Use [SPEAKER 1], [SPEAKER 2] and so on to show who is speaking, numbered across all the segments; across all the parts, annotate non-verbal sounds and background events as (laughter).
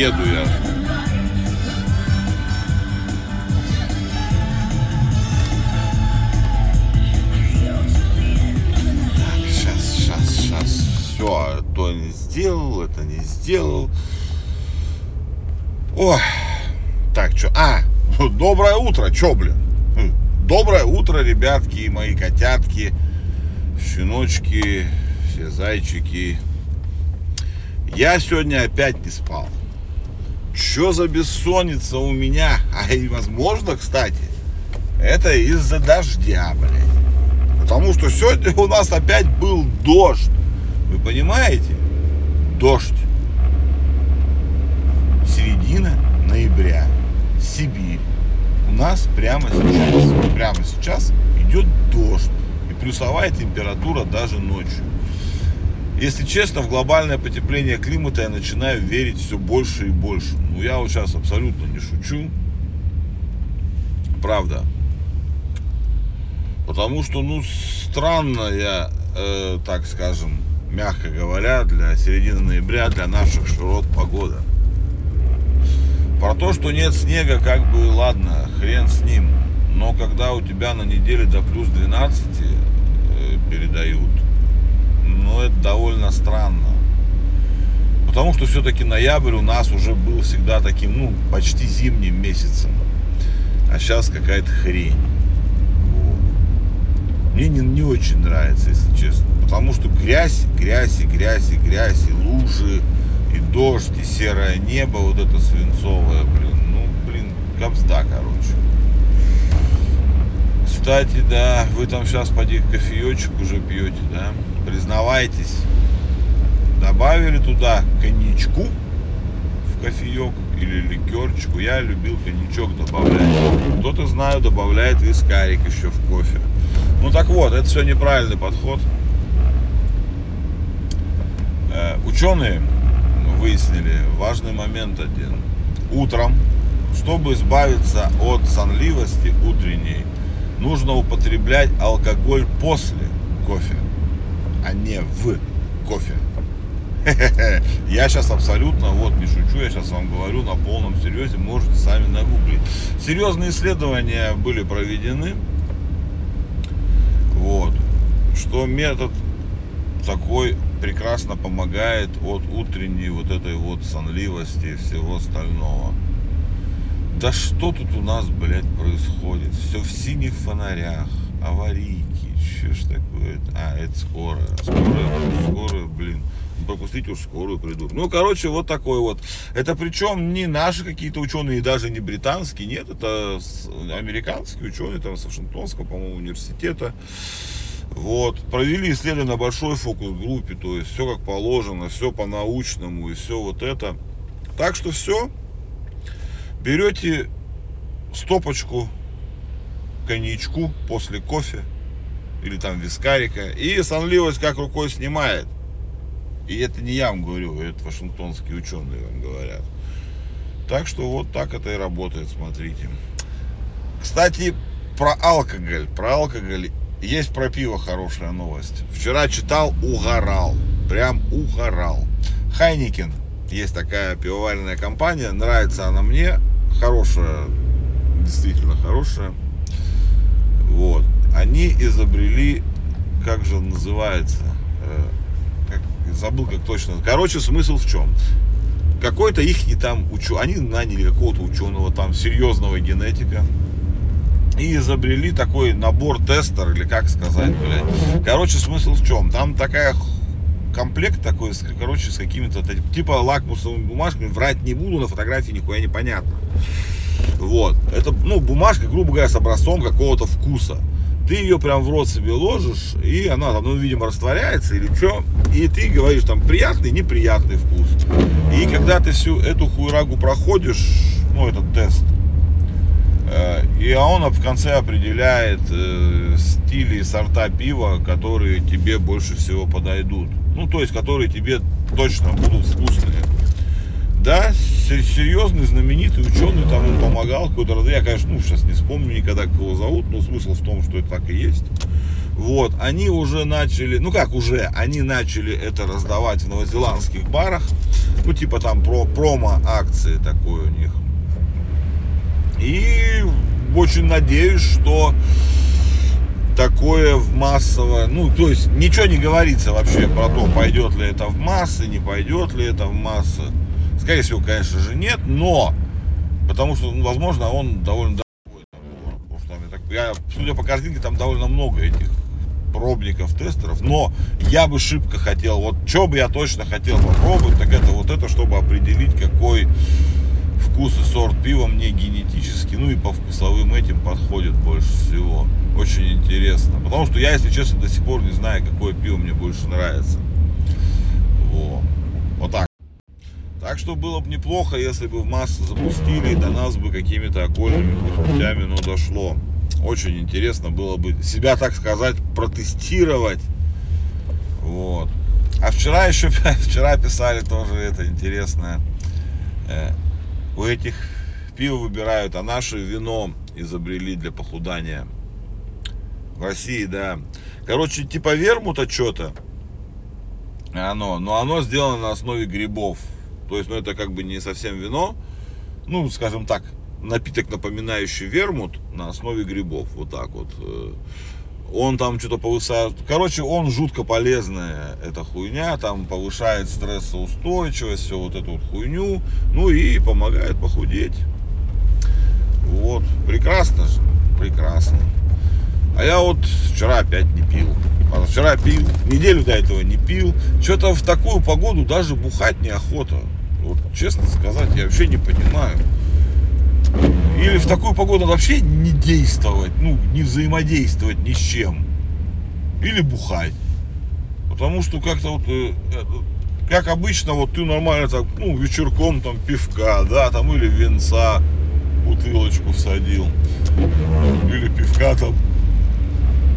[SPEAKER 1] еду я. Сейчас, сейчас, сейчас. Все, то не сделал, это не сделал. Ой. Так, что? А, (laughs) доброе утро, чё, блин? Хм, Доброе утро, ребятки, мои котятки, щеночки, все зайчики. Я сегодня опять не спал. Что за бессонница у меня? А и возможно, кстати, это из-за дождя, блядь. Потому что сегодня у нас опять был дождь. Вы понимаете? Дождь. Середина ноября. Сибирь. У нас прямо сейчас, прямо сейчас идет дождь. И плюсовая температура даже ночью. Если честно, в глобальное потепление климата я начинаю верить все больше и больше. Ну, я вот сейчас абсолютно не шучу. Правда. Потому что, ну, странно я, э, так скажем, мягко говоря, для середины ноября, для наших широт погода. Про то, что нет снега, как бы, ладно, хрен с ним. Но когда у тебя на неделе до плюс 12 э, передают, ну, это довольно странно. Потому что все-таки ноябрь у нас уже был всегда таким, ну, почти зимним месяцем. А сейчас какая-то хрень. Вот. Мне не, не очень нравится, если честно. Потому что грязь, грязь и грязь и грязь, и лужи, и дождь, и серое небо, вот это свинцовое, блин. Ну, блин, капсда, короче. Кстати, да, вы там сейчас поди кофеечек уже пьете, да? Признавайтесь, добавили туда коньячку в кофеек или ликерчику. Я любил коньячок добавлять. Кто-то, знаю, добавляет вискарик еще в кофе. Ну так вот, это все неправильный подход. Э, ученые выяснили важный момент один. Утром, чтобы избавиться от сонливости утренней, нужно употреблять алкоголь после кофе, а не в кофе. (laughs) Я сейчас абсолютно, вот не шучу, я сейчас вам говорю на полном серьезе, можете сами нагуглить. Серьезные исследования были проведены, вот, что метод такой прекрасно помогает от утренней вот этой вот сонливости и всего остального. Да что тут у нас, блядь, происходит? Все в синих фонарях, аварийки, что ж такое? А, это скоро. Скоро, скоро, блин. Пропустить уж скорую придут. Ну, короче, вот такой вот. Это причем не наши какие-то ученые, даже не британские, нет, это американские ученые, там, с Вашингтонского, по-моему, университета. Вот, провели исследование на большой фокус-группе, то есть все как положено, все по-научному и все вот это. Так что все, берете стопочку коньячку после кофе или там вискарика, и сонливость как рукой снимает. И это не я вам говорю, это вашингтонские ученые вам говорят. Так что вот так это и работает, смотрите. Кстати, про алкоголь. Про алкоголь есть про пиво хорошая новость. Вчера читал, угорал. Прям угорал. Хайникен. Есть такая пивоваренная компания. Нравится она мне. Хорошая. Действительно хорошая. Вот. Они изобрели, как же называется, э, как, забыл как точно. Короче, смысл в чем? Какой-то их и там ученый, они наняли какого-то ученого там, серьезного генетика, и изобрели такой набор тестер, или как сказать, блядь. Короче, смысл в чем? Там такая комплект такой, короче, с какими-то типа лакмусовыми бумажками, врать не буду, на фотографии нихуя непонятно. Вот. Это, ну, бумажка, грубо говоря, с образцом какого-то вкуса. Ты ее прям в рот себе ложишь, и она там, ну, видимо, растворяется или что. И ты говоришь там приятный, неприятный вкус. И когда ты всю эту хуйрагу проходишь, ну, этот тест, э, и он в конце определяет э, стили сорта пива, которые тебе больше всего подойдут. Ну, то есть, которые тебе точно будут вкусные. Да, серьезный, знаменитый ученый, там он помогал какой-то Я, конечно, ну, сейчас не вспомню никогда, как его зовут, но смысл в том, что это так и есть. Вот, они уже начали, ну как уже, они начали это раздавать в новозеландских барах. Ну, типа там про промо-акции такой у них. И очень надеюсь, что такое в массовое, ну, то есть ничего не говорится вообще про то, пойдет ли это в массы, не пойдет ли это в массы. Скорее всего, конечно же, нет, но потому что, ну, возможно, он довольно дорогой. Потому что там, я, так, я, судя по картинке, там довольно много этих пробников, тестеров, но я бы шибко хотел, вот что бы я точно хотел попробовать, так это вот это, чтобы определить, какой вкус и сорт пива мне генетически, ну и по вкусовым этим подходит больше всего. Очень интересно. Потому что я, если честно, до сих пор не знаю, какое пиво мне больше нравится. Вот. Вот так. Так что было бы неплохо, если бы в массу запустили и до нас бы какими-то окольными путями, но дошло. Очень интересно было бы себя, так сказать, протестировать. Вот. А вчера еще, (laughs) вчера писали тоже это интересное. Э, у этих пиво выбирают, а наше вино изобрели для похудания. В России, да. Короче, типа вермута что-то. Оно, но оно сделано на основе грибов. То есть, ну, это как бы не совсем вино. Ну, скажем так, напиток, напоминающий вермут на основе грибов. Вот так вот. Э, он там что-то повышает. Короче, он жутко полезная, эта хуйня. Там повышает стрессоустойчивость, все вот эту вот хуйню. Ну и помогает похудеть. Вот. Прекрасно же. Прекрасно. А я вот вчера опять не пил. А вчера пил, неделю до этого не пил. Что-то в такую погоду даже бухать неохота. Вот честно сказать, я вообще не понимаю. Или в такую погоду вообще не действовать, ну, не взаимодействовать ни с чем. Или бухать. Потому что как-то вот, э, как обычно, вот ты нормально так, ну, вечерком там пивка, да, там, или венца бутылочку всадил. Или пивка там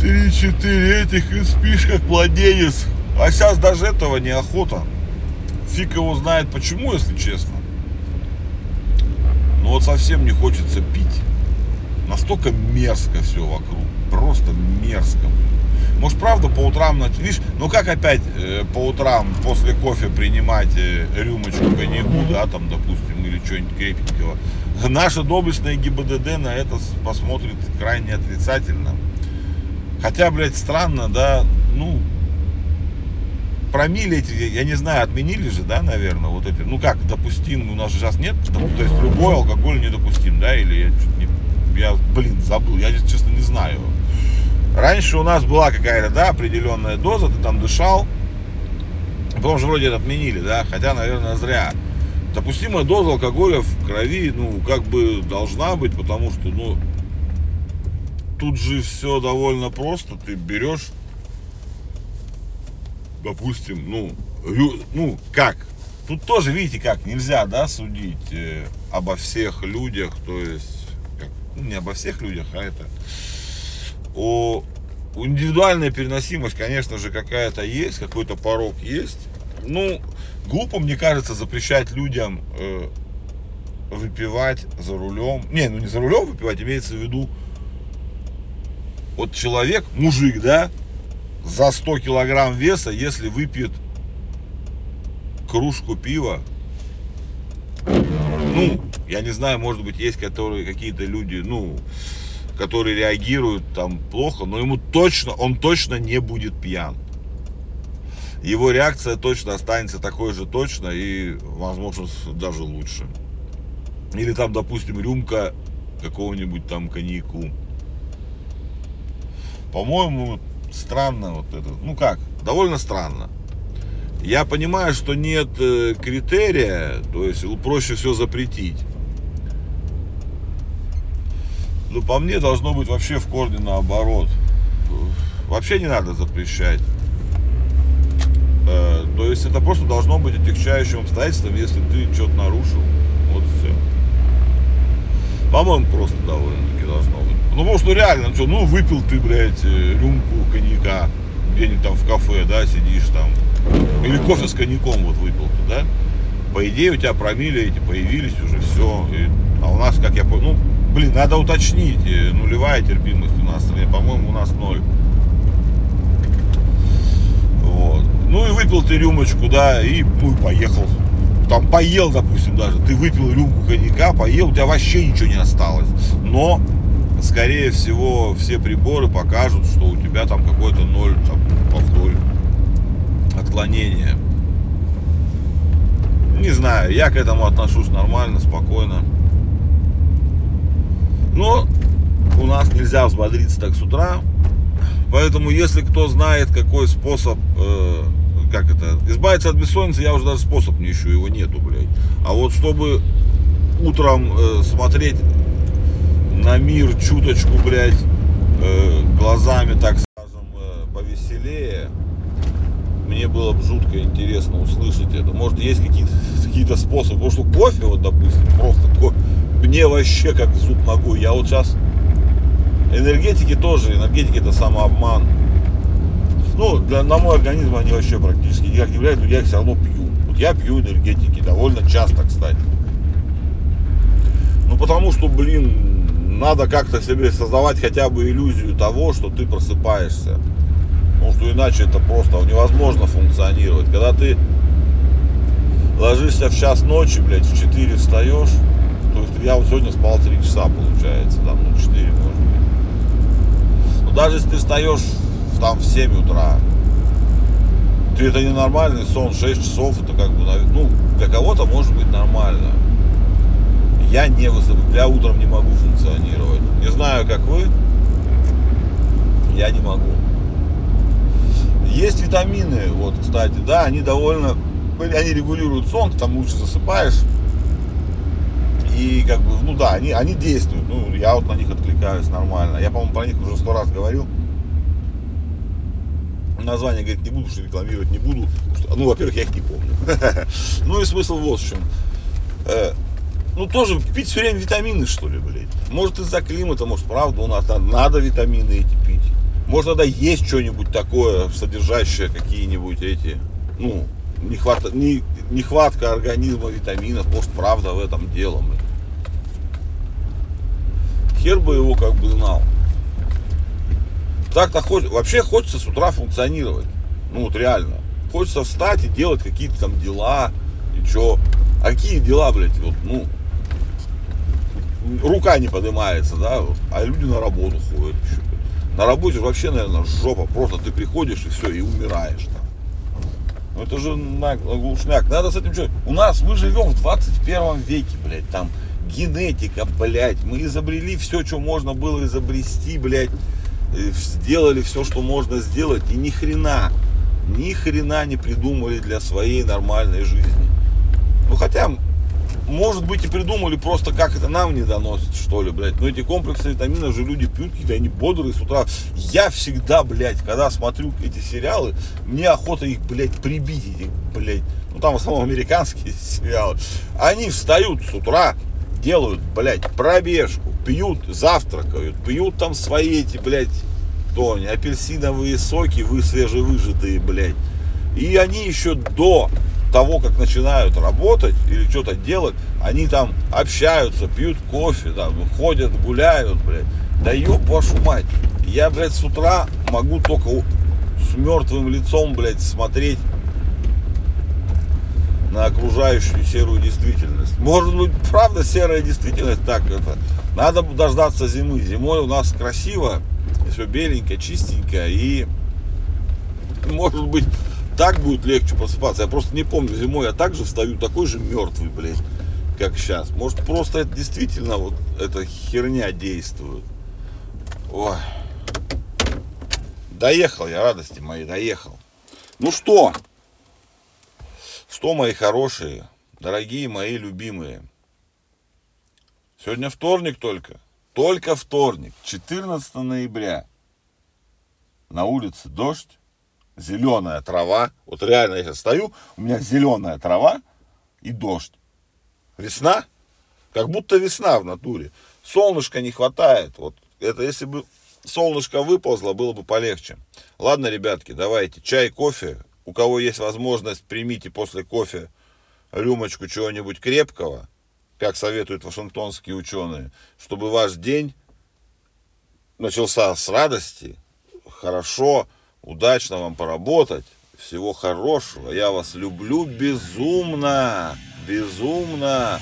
[SPEAKER 1] 3-4 этих и спишь как младенец. А сейчас даже этого неохота. Фиг его знает почему, если честно. Но вот совсем не хочется пить. Настолько мерзко все вокруг. Просто мерзко. Может, правда, по утрам, видишь, ну как опять э, по утрам после кофе принимать э, рюмочку коньяку, да, там, допустим, или что-нибудь крепенького. Наша доблестная ГИБДД на это посмотрит крайне отрицательно. Хотя, блядь, странно, да, ну, промили эти, я не знаю, отменили же, да, наверное, вот эти, ну как, допустим, у нас же сейчас нет, то есть любой алкоголь недопустим, да, или я не, я, блин, забыл, я, честно, не знаю. Раньше у нас была какая-то, да, определенная доза, ты там дышал, потом же вроде это отменили, да, хотя, наверное, зря. Допустимая доза алкоголя в крови, ну, как бы должна быть, потому что, ну, тут же все довольно просто. Ты берешь, допустим, ну, ну, как? Тут тоже, видите, как нельзя, да, судить э, обо всех людях, то есть, как, ну, не обо всех людях, а это, о, индивидуальная переносимость, конечно же, какая-то есть, какой-то порог есть. Ну, глупо, мне кажется, запрещать людям э, выпивать за рулем. Не, ну не за рулем выпивать, имеется в виду, вот человек, мужик, да, за 100 килограмм веса, если выпьет кружку пива, ну, я не знаю, может быть, есть которые какие-то люди, ну, которые реагируют там плохо, но ему точно, он точно не будет пьян. Его реакция точно останется такой же точно и, возможно, даже лучше. Или там, допустим, рюмка какого-нибудь там коньяку. По-моему, странно вот это. Ну как, довольно странно. Я понимаю, что нет э, критерия, то есть проще все запретить. Но по мне должно быть вообще в корне наоборот. Вообще не надо запрещать. Э, то есть это просто должно быть отягчающим обстоятельством, если ты что-то нарушил. Вот все. По-моему, просто довольно-таки должно. Ну, потому что реально, ну, что, ну, выпил ты, блядь, э, рюмку коньяка, где-нибудь там в кафе, да, сидишь там. Или кофе с коньяком вот выпил ты, да. По идее, у тебя промили эти появились уже, все. И, а у нас, как я понял, ну, блин, надо уточнить, э, нулевая терпимость у нас в стране, по-моему, у нас ноль. Вот. Ну и выпил ты рюмочку, да, и, ну, поехал. там поел, допустим, даже, ты выпил рюмку коньяка, поел, у тебя вообще ничего не осталось. Но, скорее всего, все приборы покажут, что у тебя там какой-то ноль, там, повторь, отклонения. Не знаю, я к этому отношусь нормально, спокойно. Но у нас нельзя взбодриться так с утра. Поэтому, если кто знает, какой способ, э, как это, избавиться от бессонницы, я уже даже способ не ищу, его нету, блядь. А вот чтобы утром э, смотреть на мир чуточку, блядь, э, глазами, так скажем, э, повеселее, мне было бы жутко интересно услышать это. Может, есть какие-то какие способы, потому что кофе, вот, допустим, просто кофе, мне вообще как зуб ногой. Я вот сейчас Энергетики тоже, энергетики это самообман. Ну, для, на мой организм они вообще практически никак не влияют, но я их все равно пью. Вот я пью энергетики довольно часто, кстати. Ну, потому что, блин, надо как-то себе создавать хотя бы иллюзию того, что ты просыпаешься. Потому что иначе это просто невозможно функционировать. Когда ты ложишься в час ночи, блядь, в 4 встаешь, то есть я вот сегодня спал 3 часа, получается, там, ну, 4, может быть даже если ты встаешь там в 7 утра, ты это ненормальный сон, 6 часов, это как бы, ну, для кого-то может быть нормально. Я не высып, я утром не могу функционировать. Не знаю, как вы, я не могу. Есть витамины, вот, кстати, да, они довольно, они регулируют сон, там лучше засыпаешь. И как бы, ну да, они, они действуют. Ну, я вот на них откликаюсь нормально. Я, по-моему, про них уже сто раз говорил. Название, говорит, не буду, что рекламировать не буду. Ну, во-первых, я их не помню. (laughs) Ну и смысл вот в чем. Ну, тоже пить все время витамины, что ли, блядь. Может, из-за климата, может, правда, у нас надо витамины эти пить. Может, надо есть что-нибудь такое, содержащее какие-нибудь эти, ну, нехват, не, нехватка организма витаминов, может, правда в этом дело. Мы. Хер бы его как бы знал. Так-то хоть, вообще хочется с утра функционировать. Ну вот реально. Хочется встать и делать какие-то там дела. И чё. А какие дела, блядь, вот, ну, рука не поднимается, да, а люди на работу ходят. На работе вообще, наверное, жопа. Просто ты приходишь и все, и умираешь там. Ну это же глушняк. Надо с этим что? У нас мы живем в 21 веке, блядь, там генетика, блядь. Мы изобрели все, что можно было изобрести, блядь. Сделали все, что можно сделать. И ни хрена, ни хрена не придумали для своей нормальной жизни. Ну хотя может быть и придумали просто как это нам не доносит, что ли, блядь. Но эти комплексы витаминов же люди пьют, какие-то они бодрые с утра. Я всегда, блядь, когда смотрю эти сериалы, мне охота их, блядь, прибить, этих, блядь. Ну там в основном американские (laughs) сериалы. Они встают с утра, делают, блядь, пробежку, пьют, завтракают, пьют там свои эти, блядь, кто они, апельсиновые соки, вы свежевыжатые, блядь. И они еще до того, как начинают работать или что-то делать, они там общаются, пьют кофе, там, ходят, гуляют, блядь. Да ёб вашу мать. Я, блядь, с утра могу только с мертвым лицом, блядь, смотреть на окружающую серую действительность. Может быть, правда, серая действительность так это. Надо дождаться зимы. Зимой у нас красиво, все беленькое, чистенькое и может быть так будет легче просыпаться. Я просто не помню, зимой я также встаю такой же мертвый, блядь, как сейчас. Может, просто это действительно вот эта херня действует. Ой. Доехал я, радости мои, доехал. Ну что? Что, мои хорошие, дорогие мои любимые? Сегодня вторник только. Только вторник, 14 ноября. На улице дождь зеленая трава. Вот реально я сейчас стою, у меня зеленая трава и дождь. Весна? Как будто весна в натуре. Солнышка не хватает. Вот это если бы солнышко выползло, было бы полегче. Ладно, ребятки, давайте чай, кофе. У кого есть возможность, примите после кофе рюмочку чего-нибудь крепкого, как советуют вашингтонские ученые, чтобы ваш день начался с радости, хорошо, Удачно вам поработать. Всего хорошего. Я вас люблю безумно. безумно